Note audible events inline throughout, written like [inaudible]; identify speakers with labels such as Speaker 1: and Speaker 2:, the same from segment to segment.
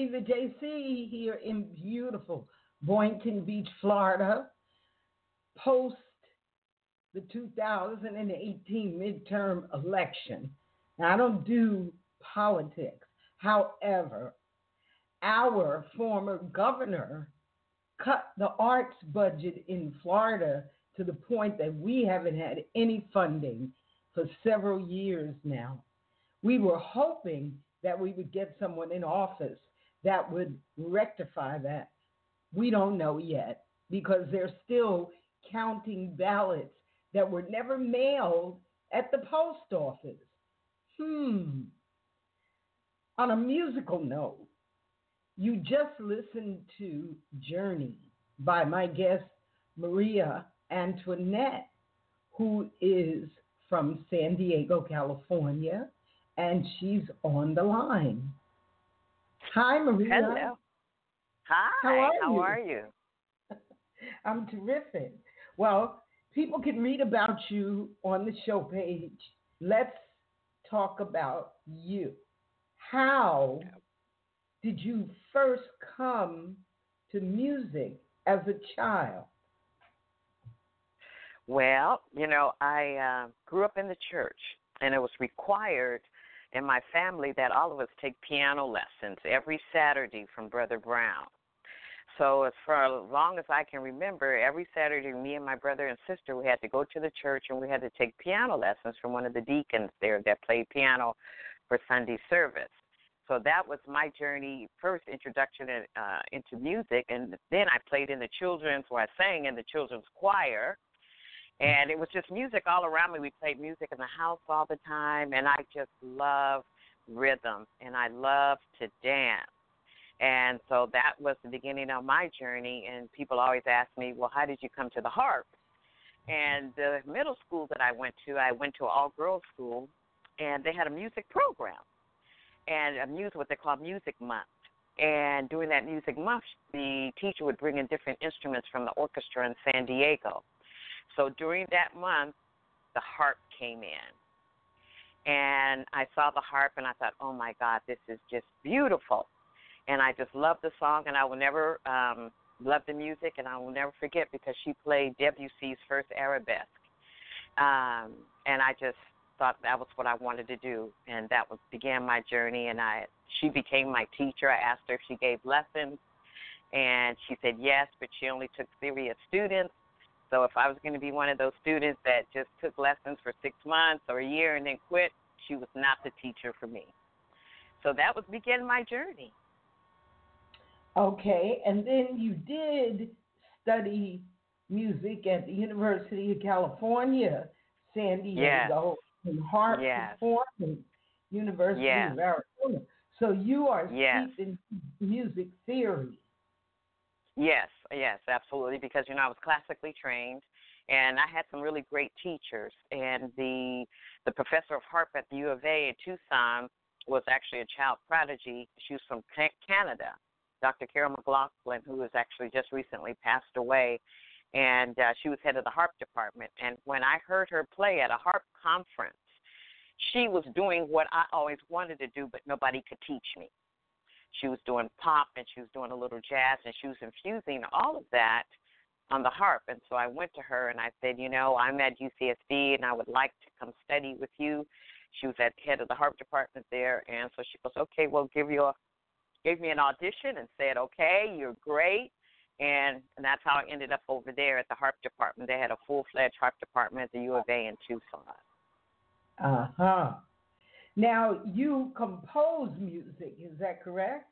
Speaker 1: Diva JC here in beautiful Boynton Beach, Florida, post the 2018 midterm election. Now, I don't do politics. However, our former governor cut the arts budget in Florida to the point that we haven't had any funding for several years now. We were hoping that we would get someone in office that would rectify that. We don't know yet because they're still counting ballots that were never mailed at the post office. Hmm. On a musical note, you just listened to Journey by my guest Mariea Antoinette, who is from San Diego, California, and she's on the line. Hi, Mariea.
Speaker 2: Hello. Hi.
Speaker 1: How are
Speaker 2: How
Speaker 1: you?
Speaker 2: are you? [laughs]
Speaker 1: I'm terrific. Well, people can read about you on the show page. Let's talk about you. How did you first come to music as a child?
Speaker 2: Well, you know, I uh, grew up in the church, and it was required in my family that all of us take piano lessons every Saturday from Brother Brown. So, as for as long as I can remember, every Saturday, me and my brother and sister, we had to go to the church and we had to take piano lessons from one of the deacons there that played piano for Sunday service. So that was my journey, first introduction uh, into music, and then I played in the children's, where I sang in the children's choir, and it was just music all around me. We played music in the house all the time, and I just love rhythm, and I love to dance. And so that was the beginning of my journey. And people always ask me, well, how did you come to the harp? And the middle school that I went to, I went to an all girls school, and they had a music program and a music, what they call Music Month. And during that Music Month, the teacher would bring in different instruments from the orchestra in San Diego. So during that month, the harp came in. And I saw the harp and I thought, oh my God, this is just beautiful. and I just love the song, and I will never um, love the music, and I will never forget because she played Debussy's first arabesque, um, and I just thought that was what I wanted to do, and that was began my journey. And I, she became my teacher. I asked her if she gave lessons, and she said yes, but she only took serious students. So if I was going to be one of those students that just took lessons for six months or a year and then quit, she was not the teacher for me. So that was begin my journey.
Speaker 1: Okay, and then you did study music at the University of California, San Diego, yes. and Harp
Speaker 2: yes.
Speaker 1: Performance University
Speaker 2: yes.
Speaker 1: of Arizona. So you are
Speaker 2: yes.
Speaker 1: steeped in music theory.
Speaker 2: Yes, yes, absolutely. Because you know I was classically trained, and I had some really great teachers. And the the professor of harp at the U of A in Tucson was actually a child prodigy. She was from Canada, Dr. Carrol McLaughlin, who has actually just recently passed away, and uh, she was head of the harp department. And when I heard her play at a harp conference, she was doing what I always wanted to do, but nobody could teach me. She was doing pop and she was doing a little jazz and she was infusing all of that on the harp. And so I went to her and I said, you know, I'm at UCSD and I would like to come study with you. She was at head of the harp department there, and so she goes, okay, well, give you a, gave me an audition and said, okay, you're great. And, and that's how I ended up over there at the harp department. They had a full fledged harp department at the U of A in Tucson.
Speaker 1: Uh huh. Now, you compose music, is that correct?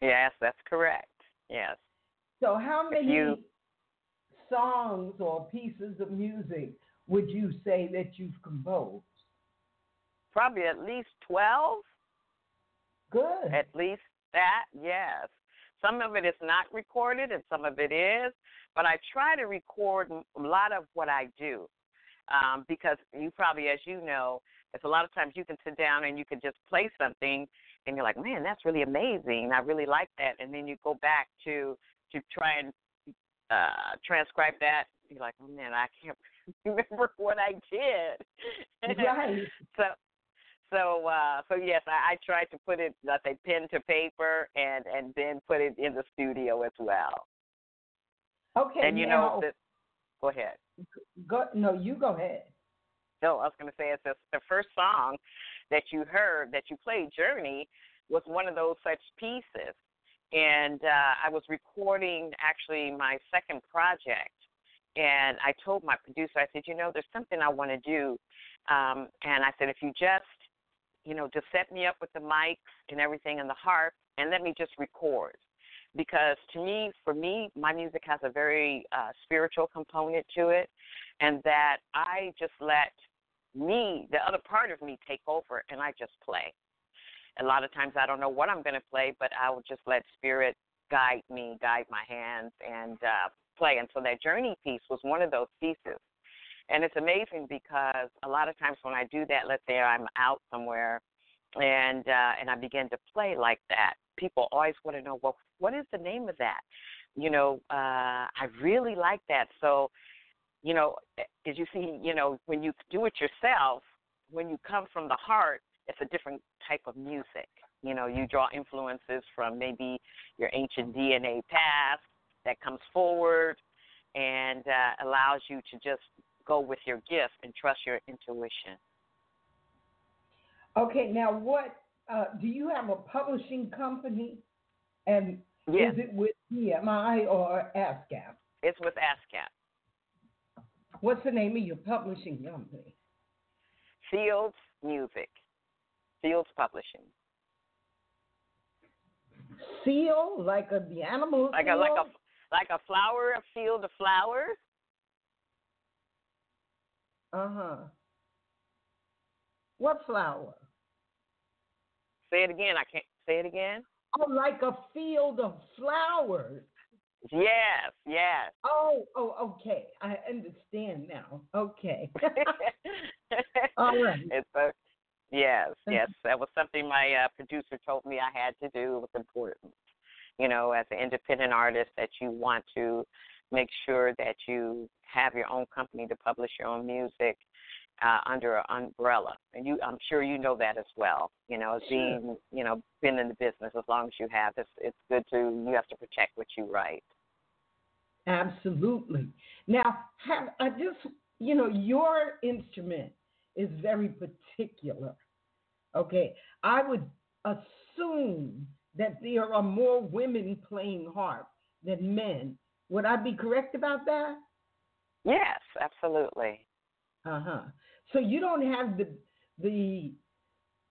Speaker 2: Yes, that's correct. Yes.
Speaker 1: So, how many
Speaker 2: you,
Speaker 1: songs or pieces of music would you say that you've composed?
Speaker 2: Probably at least 12.
Speaker 1: Good.
Speaker 2: At least that, yes. Some of it is not recorded and some of it is, but I try to record a lot of what I do um, because you probably, as you know, it's a lot of times you can sit down and you can just play something and you're like, man, that's really amazing. I really like that. And then you go back to to try and uh, transcribe that. You're like, oh, man, I can't [laughs] remember what I did. [laughs]
Speaker 1: Right.
Speaker 2: so so uh so yes I, I tried to put it let's say pen to paper and and then put it in the studio as well
Speaker 1: okay
Speaker 2: and you
Speaker 1: now,
Speaker 2: know that go ahead
Speaker 1: go no you go ahead
Speaker 2: no i was going to say it's the, first song that you heard that you played journey was one of those such pieces and uh i was recording actually my second project and i told my producer i said you know there's something i want to do um and i said if you just you know, just set me up with the mics and everything and the harp and let me just record. Because to me, for me, my music has a very uh, spiritual component to it, and that I just let me, the other part of me, take over and I just play. A lot of times I don't know what I'm going to play, but I will just let spirit guide me, guide my hands, and uh, play. And so that journey piece was one of those pieces and it's amazing because a lot of times when I do that, let's say I'm out somewhere and uh, and I begin to play like that, people always want to know, well, what is the name of that? You know, uh, I really like that. So, you know, as you see, you know, when you do it yourself, when you come from the heart, it's a different type of music. You know, you draw influences from maybe your ancient DNA past that comes forward and uh, allows you to just go with your gift and trust your intuition.
Speaker 1: Okay, now what uh, do you have a publishing company? And
Speaker 2: yes.
Speaker 1: is it with BMI or ASCAP?
Speaker 2: It's with ASCAP.
Speaker 1: What's the name of your publishing company?
Speaker 2: Fields Music. Fields Publishing.
Speaker 1: Seal, like a the animal.
Speaker 2: Like
Speaker 1: seal?
Speaker 2: a like a like a flower, a field of flowers.
Speaker 1: Uh huh. What flower?
Speaker 2: Say it again. I can't say it again.
Speaker 1: Oh, like a field of flowers.
Speaker 2: Yes, yes.
Speaker 1: Oh, oh, okay. I understand now. Okay. [laughs] All right.
Speaker 2: It's a, yes, yes. That was something my uh, producer told me I had to do. It was important. You know, as an independent artist, that you want to make sure that you have your own company to publish your own music. Uh, under an umbrella, and you, I'm sure you know that as well. You know, as being, you know, been in the business as long as you have, it's it's good to you have to protect what you write.
Speaker 1: Absolutely. Now, have I just, you know, your instrument is very particular. Okay, I would assume that there are more women playing harp than men. Would I be correct about that?
Speaker 2: Yes, absolutely.
Speaker 1: Uh huh. So you don't have the the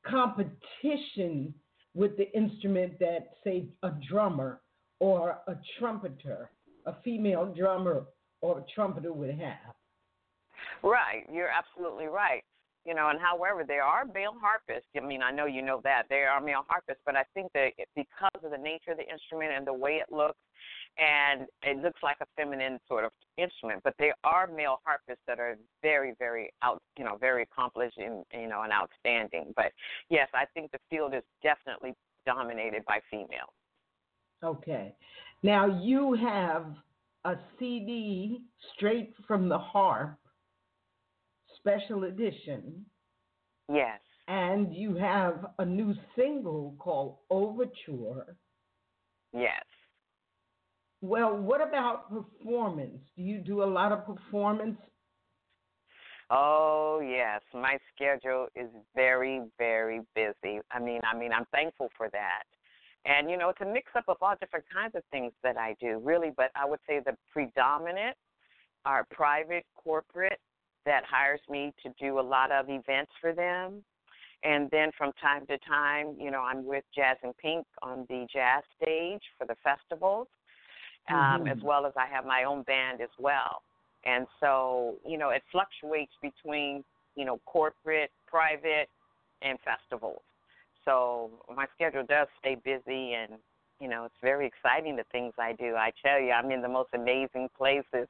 Speaker 1: competition with the instrument that, say, a drummer or a trumpeter, a female drummer or a trumpeter would have.
Speaker 2: Right, you're absolutely right. You know, and however, there are male harpists. I mean, I know you know that there are male harpists, but I think that because of the nature of the instrument and the way it looks, and it looks like a feminine sort of instrument. But there are male harpists that are very, very out, you know, very accomplished and you know, and outstanding. But yes, I think the field is definitely dominated by females.
Speaker 1: Okay, now you have a CD straight from the harp, special edition.
Speaker 2: Yes.
Speaker 1: And you have a new single called Overture.
Speaker 2: Yes.
Speaker 1: Well, what about performance? Do you do a lot of performance?
Speaker 2: Oh yes, my schedule is very very busy. I mean, I mean, I'm thankful for that. And you know, it's a mix up of all different kinds of things that I do, really, but I would say the predominant are private corporate that hires me to do a lot of events for them. And then from time to time, you know, I'm with Jazz in Pink on the jazz stage for the festivals um, mm-hmm. as well as I have my own band as well. And so, you know, it fluctuates between, you know, corporate, private, and festivals. So my schedule does stay busy and, you know, it's very exciting the things I do. I tell you, I'm in the most amazing places,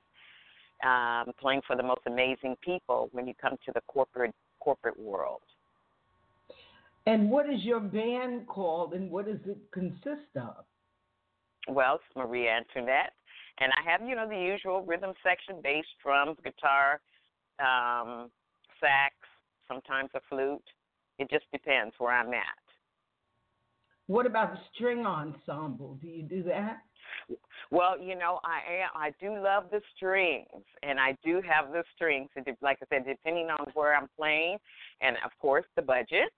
Speaker 2: um, playing for the most amazing people when you come to the corporate corporate world.
Speaker 1: And what is your band called and what does it consist of?
Speaker 2: Well, it's Mariea Antoinette. And I have, you know, the usual rhythm section, bass, drums, guitar, um, sax, sometimes a flute. It just depends where I'm at.
Speaker 1: What about the string ensemble? Do you do that?
Speaker 2: Well, you know, I am. I do love the strings, and I do have the strings. And Like I said, depending on where I'm playing, and of course the budget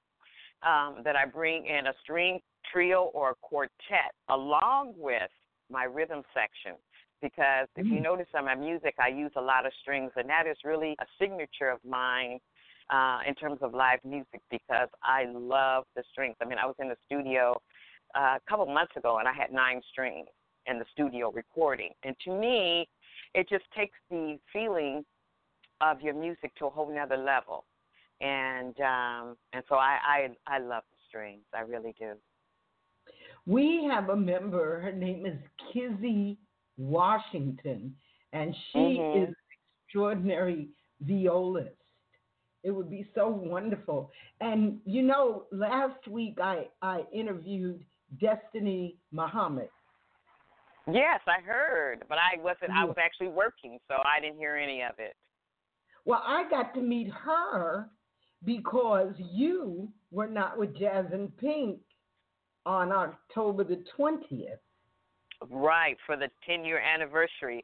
Speaker 2: um, that I bring in a string trio or a quartet along with my rhythm section because if you mm. notice on my music I use a lot of strings and that is really a signature of mine uh, in terms of live music because I love the strings. I mean I was in the studio uh, a couple months ago and I had nine strings in the studio recording and to me it just takes the feeling of your music to a whole nother level and um and so I I I love the strings I really do.
Speaker 1: We have a member, her name is Kizzy Washington, and she
Speaker 2: mm-hmm.
Speaker 1: is an extraordinary violist. It would be so wonderful. And you know, last week I, I interviewed Destiny Muhammad.
Speaker 2: Yes, I heard, but I wasn't. I was actually working, so I didn't hear any of it.
Speaker 1: Well, I got to meet her because you were not with Jazz in Pink on October the 20th.
Speaker 2: Right, for the 10 year anniversary.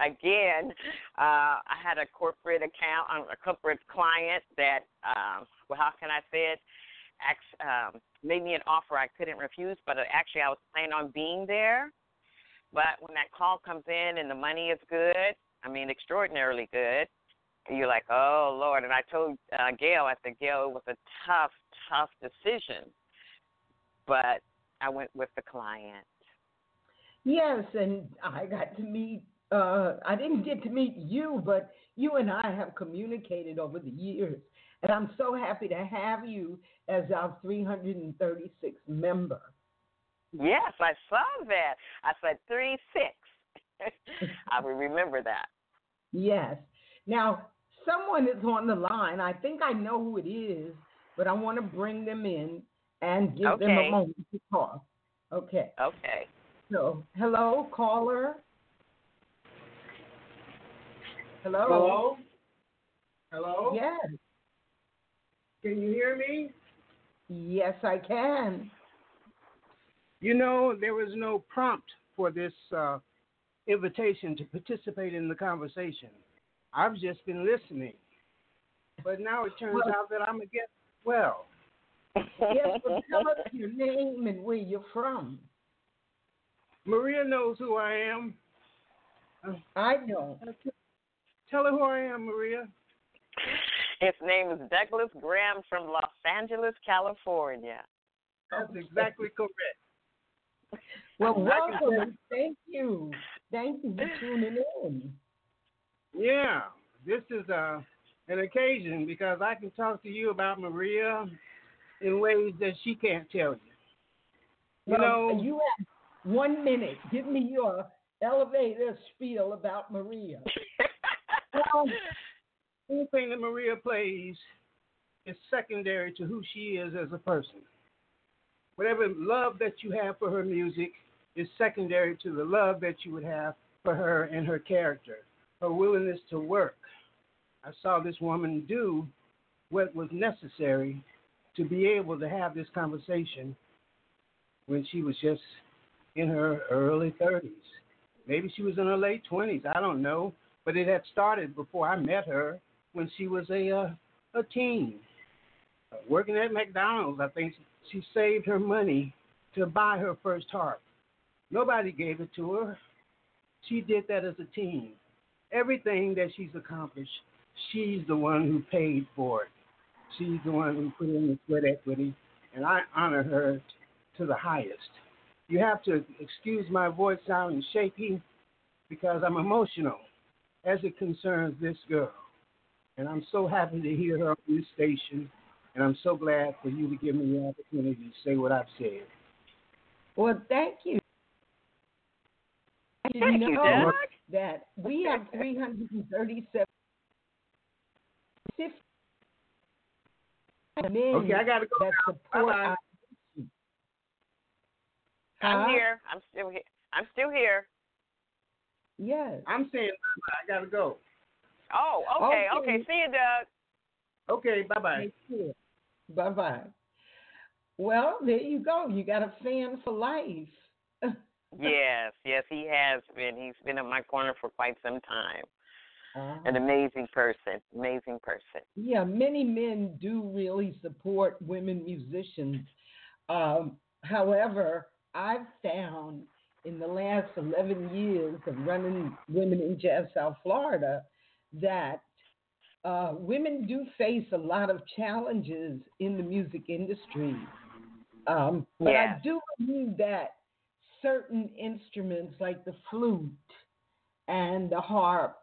Speaker 2: Again, uh, I had a corporate account, um, a corporate client that, um, well, how can I say it? um, made me an offer I couldn't refuse, but actually I was planning on being there. But when that call comes in and the money is good, I mean, extraordinarily good, you're like, oh, Lord. And I told uh, Gail, I said, Gail, it was a tough, tough decision but I went with the client.
Speaker 1: Yes, and I got to meet. Uh, I didn't get to meet you, but you and I have communicated over the years, and I'm so happy to have you as our 336 member.
Speaker 2: Yes, I saw that. I said three six. [laughs] I will remember that.
Speaker 1: Yes. Now, someone is on the line. I think I know who it is, but I want to bring them in and give
Speaker 2: okay.
Speaker 1: them a moment to talk. Okay.
Speaker 2: Okay.
Speaker 1: So, hello, caller. Hello.
Speaker 3: Hello. Hello.
Speaker 1: Yes.
Speaker 3: Can you hear me?
Speaker 1: Yes, I can.
Speaker 3: You know, there was no prompt for this uh, invitation to participate in the conversation. I've just been listening. But now it turns
Speaker 1: Well-
Speaker 3: out that I'm a guest as well.
Speaker 1: Yes, but tell us your name and where you're from.
Speaker 3: Mariea knows who I am.
Speaker 1: I don't.
Speaker 3: Tell her who I am, Mariea.
Speaker 2: His name is Douglas Graham from Los Angeles, California.
Speaker 3: That's exactly correct.
Speaker 1: Well, welcome and thank you. Thank you for tuning in.
Speaker 3: Yeah, this is uh, an occasion because I can talk to you about Mariea in ways that she can't tell you. You
Speaker 1: Well,
Speaker 3: know,
Speaker 1: you have one minute. Give me your elevator spiel about Mariea. [laughs]
Speaker 3: Well, anything that Mariea plays is secondary to who she is as a person. Whatever love that you have for her music is secondary to the love that you would have for her and her character, her willingness to work. I saw this woman do what was necessary to be able to have this conversation when she was just in her early 30s. Maybe she was in her late 20s. I don't know. But it had started before I met her when she was a uh, a teen. Working at McDonald's, I think she saved her money to buy her first harp. Nobody gave it to her. She did that as a team. Everything that she's accomplished, she's the one who paid for it. She's the one who put in the sweat equity, and I honor her to the highest. You have to excuse my voice sounding shaky because I'm emotional as it concerns this girl. And I'm so happy to hear her on this station, and I'm so glad for you to give me the opportunity to say what I've said.
Speaker 1: Well, thank you. You
Speaker 2: Thank you,
Speaker 1: know
Speaker 2: Doug.
Speaker 1: that we have 337 men
Speaker 3: Okay, I gotta go
Speaker 1: that
Speaker 3: now.
Speaker 1: support
Speaker 3: Bye-bye.
Speaker 1: our mission.
Speaker 2: I'm
Speaker 1: Huh?
Speaker 2: here. I'm still here. I'm still here.
Speaker 1: Yes.
Speaker 3: I'm saying bye-bye. I gotta go.
Speaker 2: Oh, okay,
Speaker 1: Okay.
Speaker 2: okay. See you, Doug.
Speaker 3: Okay, bye-bye.
Speaker 1: Bye bye. Well, there you go. You got a fan for life.
Speaker 2: Yes, yes, he has been. He's been in my corner for quite some time.
Speaker 1: Uh-huh.
Speaker 2: An amazing person. Amazing person.
Speaker 1: Yeah, many men do really support women musicians. Um, however, I've found in the last 11 years of running Women in Jazz South Florida that uh, women do face a lot of challenges in the music industry. Um, but. I do believe that certain instruments like the flute and the harp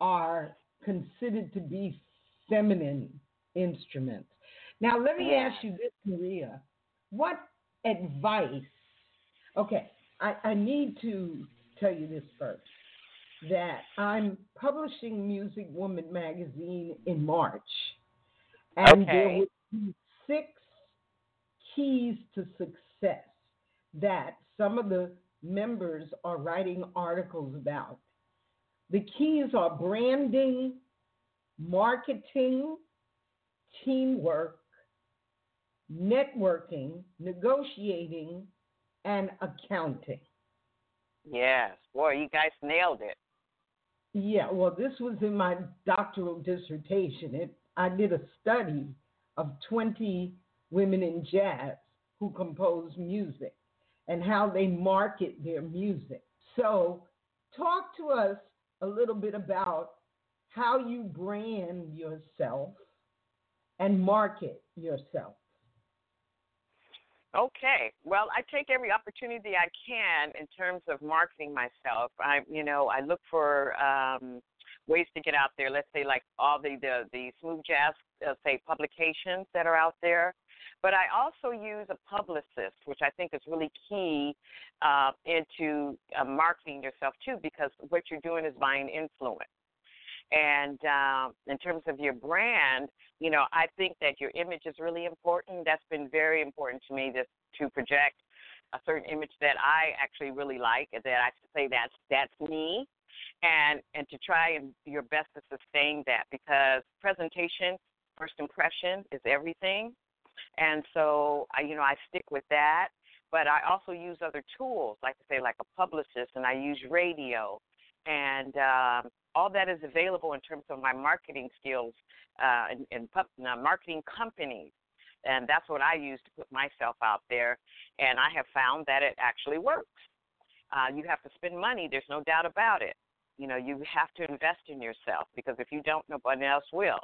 Speaker 1: are considered to be feminine instruments. Now, let me ask you this, Mariea. What advice? Okay, I, I need to tell you this first that I'm publishing Music Woman magazine in March. And there will be six keys to success that some of the members are writing articles about. The keys are branding, marketing, teamwork, networking, negotiating, and accounting.
Speaker 2: Yes. Boy, you guys nailed it.
Speaker 1: Yeah, well, this was in my doctoral dissertation. It, I did a study of 20 women in jazz who compose music and how they market their music. So, talk to us a little bit about how you brand yourself and market yourself.
Speaker 2: Okay. Well, I take every opportunity I can in terms of marketing myself. I, you know, I look for um, ways to get out there. Let's say like all the the, the smooth jazz, uh, say publications that are out there. But I also use a publicist, which I think is really key uh, into uh, marketing yourself too, because what you're doing is buying influence. And um, in terms of your brand, you know, I think that your image is really important. That's been very important to me to to project a certain image that I actually really like, that I say that's that's me, and and to try and your best to sustain that because presentation first impression is everything, and so I, you know, I stick with that. But I also use other tools, like I say, like a publicist, and I use radio, and um, all that is available in terms of my marketing skills uh, and, and pub, uh, marketing companies. And that's what I use to put myself out there. And I have found that it actually works. Uh, you have to spend money, there's no doubt about it. You know, you have to invest in yourself because if you don't, nobody else will.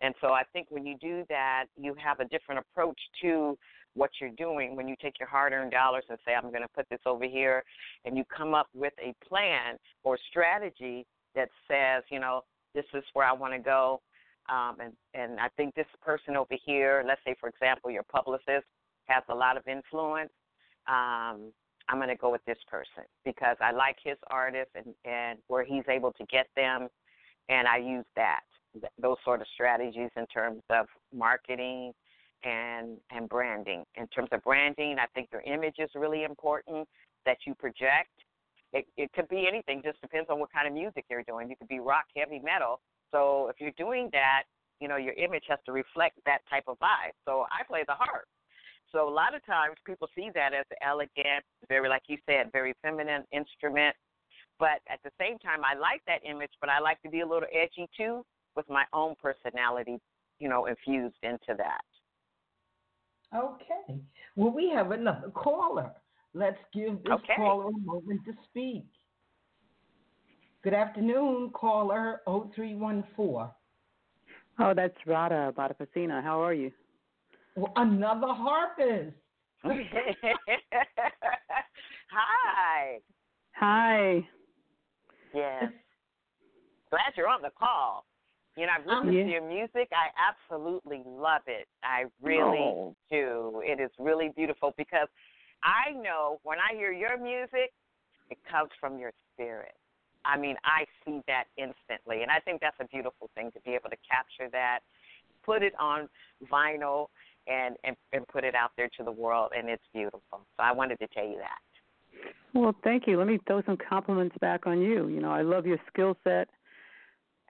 Speaker 2: And so I think when you do that, you have a different approach to what you're doing when you take your hard earned dollars and say, I'm going to put this over here, and you come up with a plan or strategy that says, you know, this is where I want to go. Um, and, and I think this person over here, let's say, for example, your publicist has a lot of influence. Um, I'm going to go with this person because I like his artist and, and where he's able to get them. And I use that, those sort of strategies in terms of marketing and, and branding. In terms of branding, I think your image is really important that you project. It, it could be anything, just depends on what kind of music you're doing. You could be rock, heavy metal. So if you're doing that, you know, your image has to reflect that type of vibe. So I play the harp. So a lot of times people see that as elegant, very like you said, very feminine instrument. But at the same time, I like that image, but I like to be a little edgy too, with my own personality, you know, infused into that.
Speaker 1: Okay. Well, we have another caller. Let's give this
Speaker 2: okay.
Speaker 1: caller a moment to speak. Good afternoon, caller 0314.
Speaker 4: Oh, that's Rada Badapacina. How are you?
Speaker 1: Well, another harpist. [laughs]
Speaker 2: Hi.
Speaker 4: Hi.
Speaker 2: Yes. [laughs] Glad you're on the call. You know, I've listened
Speaker 4: yeah.
Speaker 2: to your music. I absolutely love it. I really
Speaker 4: Oh.
Speaker 2: do. It is really beautiful because I know when I hear your music, it comes from your spirit. I mean, I see that instantly. And I think that's a beautiful thing to be able to capture that, put it on vinyl, and, and, and put it out there to the world. And it's beautiful. So I wanted to tell you that.
Speaker 4: Well, thank you. Let me throw some compliments back on you. You know, I love your skill set.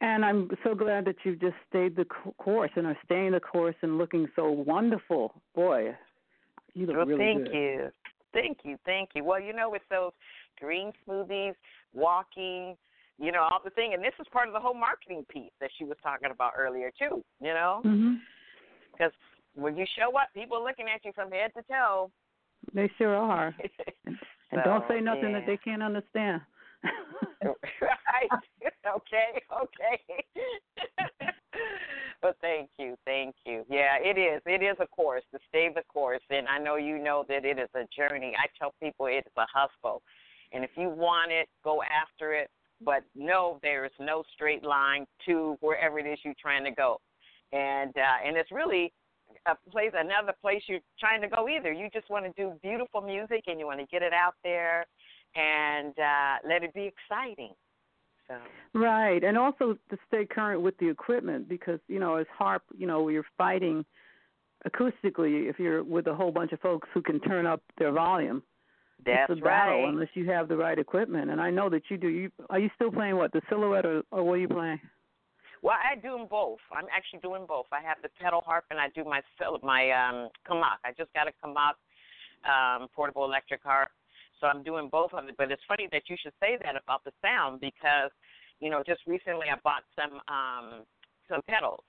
Speaker 4: And I'm so glad that you've just stayed the course and are staying the course and looking so wonderful. Boy, you look
Speaker 2: well,
Speaker 4: really
Speaker 2: thank
Speaker 4: good.
Speaker 2: you. Thank you. Thank you. Well, you know, with those green smoothies, walking, you know, all the thing. And this is part of the whole marketing piece that she was talking about earlier, too, you know?
Speaker 4: Mm-hmm.
Speaker 2: Because when you show up, people are looking at you from head to toe.
Speaker 4: They sure are. [laughs] And don't say nothing
Speaker 2: yeah.
Speaker 4: that they can't understand.
Speaker 2: Right. [laughs] okay. Okay. [laughs] but thank you. Thank you. Yeah, it is. It is a course to stay the course, and I know you know that it is a journey. I tell people it is a hustle, and if you want it, go after it. But no, there is no straight line to wherever it is you're trying to go, and uh, and it's really a place, another place you're trying to go either. You just want to do beautiful music and you want to get it out there and uh, let it be exciting. So
Speaker 4: Right, and also to stay current with the equipment because you know, as harp, you know, you're fighting acoustically if you're with a whole bunch of folks who can turn up their volume.
Speaker 2: that's
Speaker 4: it's a battle
Speaker 2: right.
Speaker 4: unless you have the right equipment, and I know that you do. You are you still playing what the silhouette or, or what are you playing?
Speaker 2: Well, I do them both. I'm actually doing both. I have the pedal harp and I do my my um Camac. I just got a Camac um portable electric harp. So I'm doing both of it. But it's funny that you should say that about the sound because, you know, just recently I bought some um some pedals,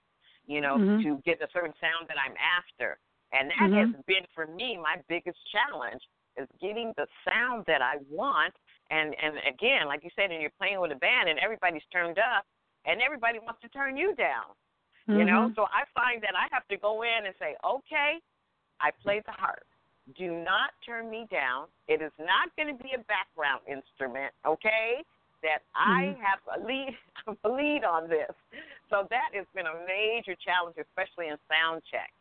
Speaker 2: you know,
Speaker 4: Mhm.
Speaker 2: to get a certain sound that I'm after. And that
Speaker 4: Mhm.
Speaker 2: has been for me my biggest challenge is getting the sound that I want and and again, like you said, and you're playing with a band and everybody's turned up and everybody wants to turn you down. You know,
Speaker 4: Mhm.
Speaker 2: so I find that I have to go in and say, okay, I play the harp. Do not turn me down. It is not going to be a background instrument, okay? That I
Speaker 4: Mhm.
Speaker 2: have a lead, [laughs] a lead on this. So that has been a major challenge, especially in sound check.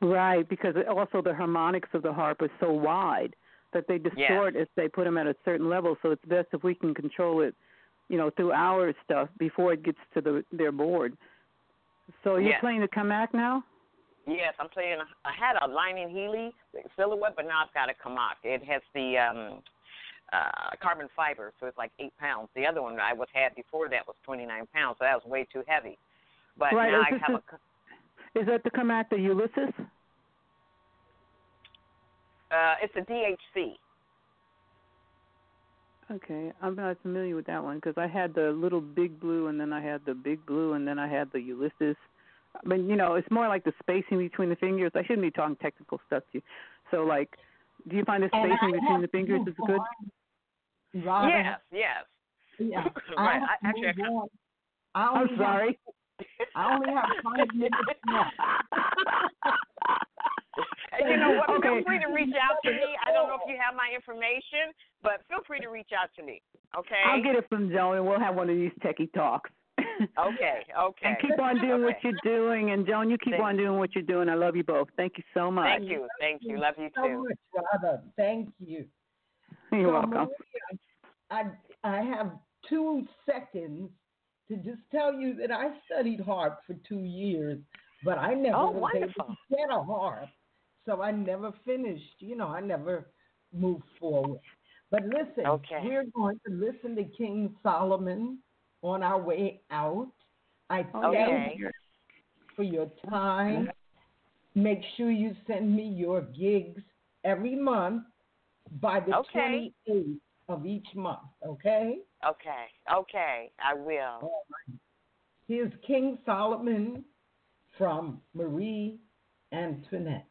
Speaker 4: Right, because also the harmonics of the harp is so wide that they distort if they put them at a certain level. So it's best if we can control it, you know, through our stuff before it gets to the their board. So you're
Speaker 2: Yes.
Speaker 4: playing the Camac now?
Speaker 2: Yes, I'm playing. I had a Lyon & Healy silhouette, but now I've got a Camac. It has the um, uh, carbon fiber, so it's like eight pounds. The other one I was had before that was 29 pounds, so that was way too heavy. But
Speaker 4: Right,
Speaker 2: now
Speaker 4: is
Speaker 2: I have
Speaker 4: a-
Speaker 2: a
Speaker 4: Is that to come after Ulysses?
Speaker 2: Uh, it's a DHC.
Speaker 4: Okay, I'm not familiar with that one because I had the little big blue, and then I had the big blue, and then I had the Ulysses. I mean, you know, it's more like the spacing between the fingers. I shouldn't be talking technical stuff to you. So, like, do you find the spacing between the fingers is good?
Speaker 2: Yes, yes.
Speaker 1: Yeah. [laughs]
Speaker 2: right.
Speaker 1: I,
Speaker 2: I, actually, I,
Speaker 1: I
Speaker 4: I'm sorry.
Speaker 1: Have, I only have five minutes [laughs] left.
Speaker 2: you know what?
Speaker 4: Okay.
Speaker 2: Feel free to reach out to me. I don't know if you have my information, but feel free to reach out to me. Okay.
Speaker 4: I'll get it from Joan, and we'll have one of these techie talks.
Speaker 2: Okay. Okay.
Speaker 4: and keep on doing what you're doing. And Joan, you keep
Speaker 2: Thank
Speaker 4: on doing what you're doing. I love you both. Thank you so much.
Speaker 2: Thank you. Thank you. Love you
Speaker 1: so
Speaker 2: too.
Speaker 1: much, Rhonda. Thank you.
Speaker 4: You're
Speaker 1: so,
Speaker 4: welcome.
Speaker 1: Mariea, I I have two seconds to just tell you that I studied harp for two years, but I never
Speaker 2: Oh,
Speaker 1: was able to get a harp, so I never finished. You know, I never moved forward. But listen,
Speaker 2: Okay.
Speaker 1: we're going to listen to King Solomon on our way out. I thank you for your time. Make sure you send me your gigs every month by the
Speaker 2: Okay.
Speaker 1: 28th of each month, okay?
Speaker 2: Okay. Okay. I will.
Speaker 1: Here's King Solomon from Mariea Antoinette.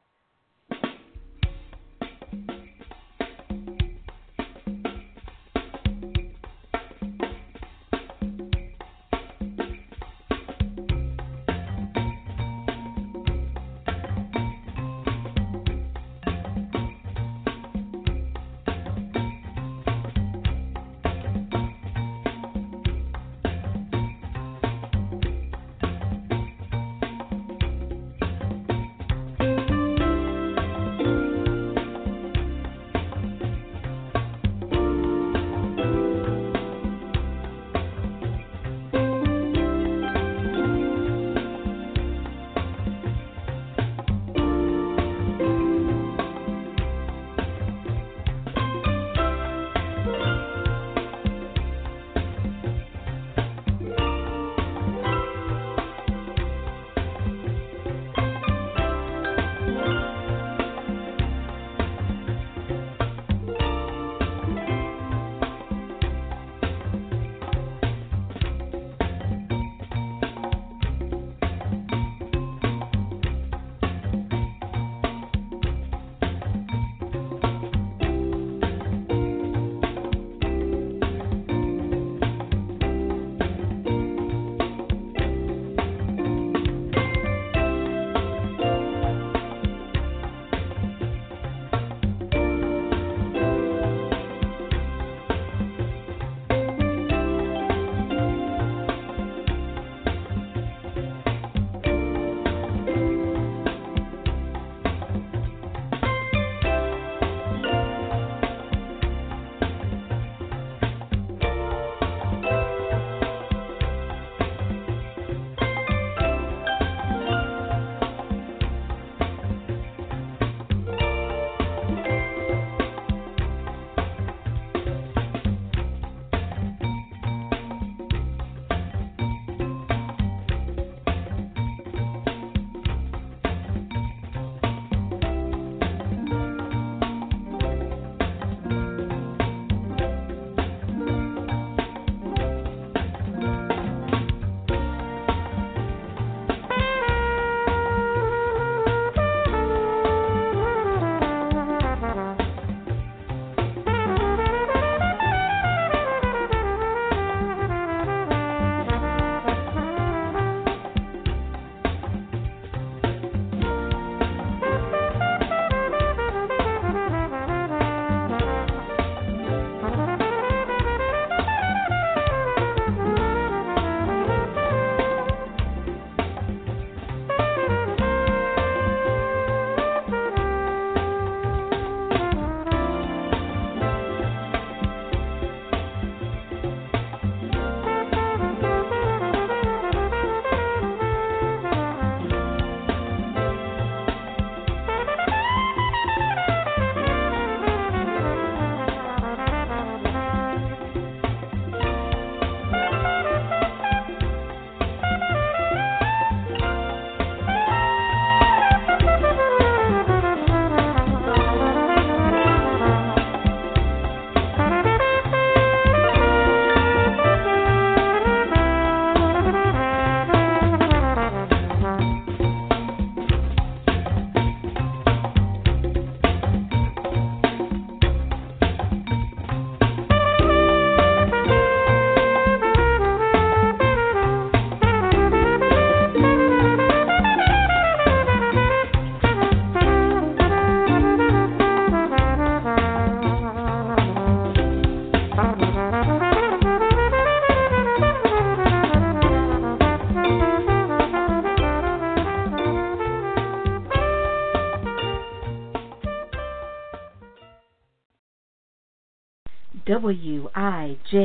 Speaker 5: WIJSF.com.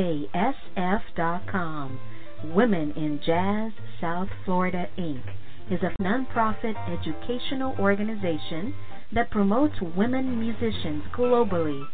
Speaker 5: Women in Jazz South Florida, Inc. is a nonprofit educational organization that promotes women musicians globally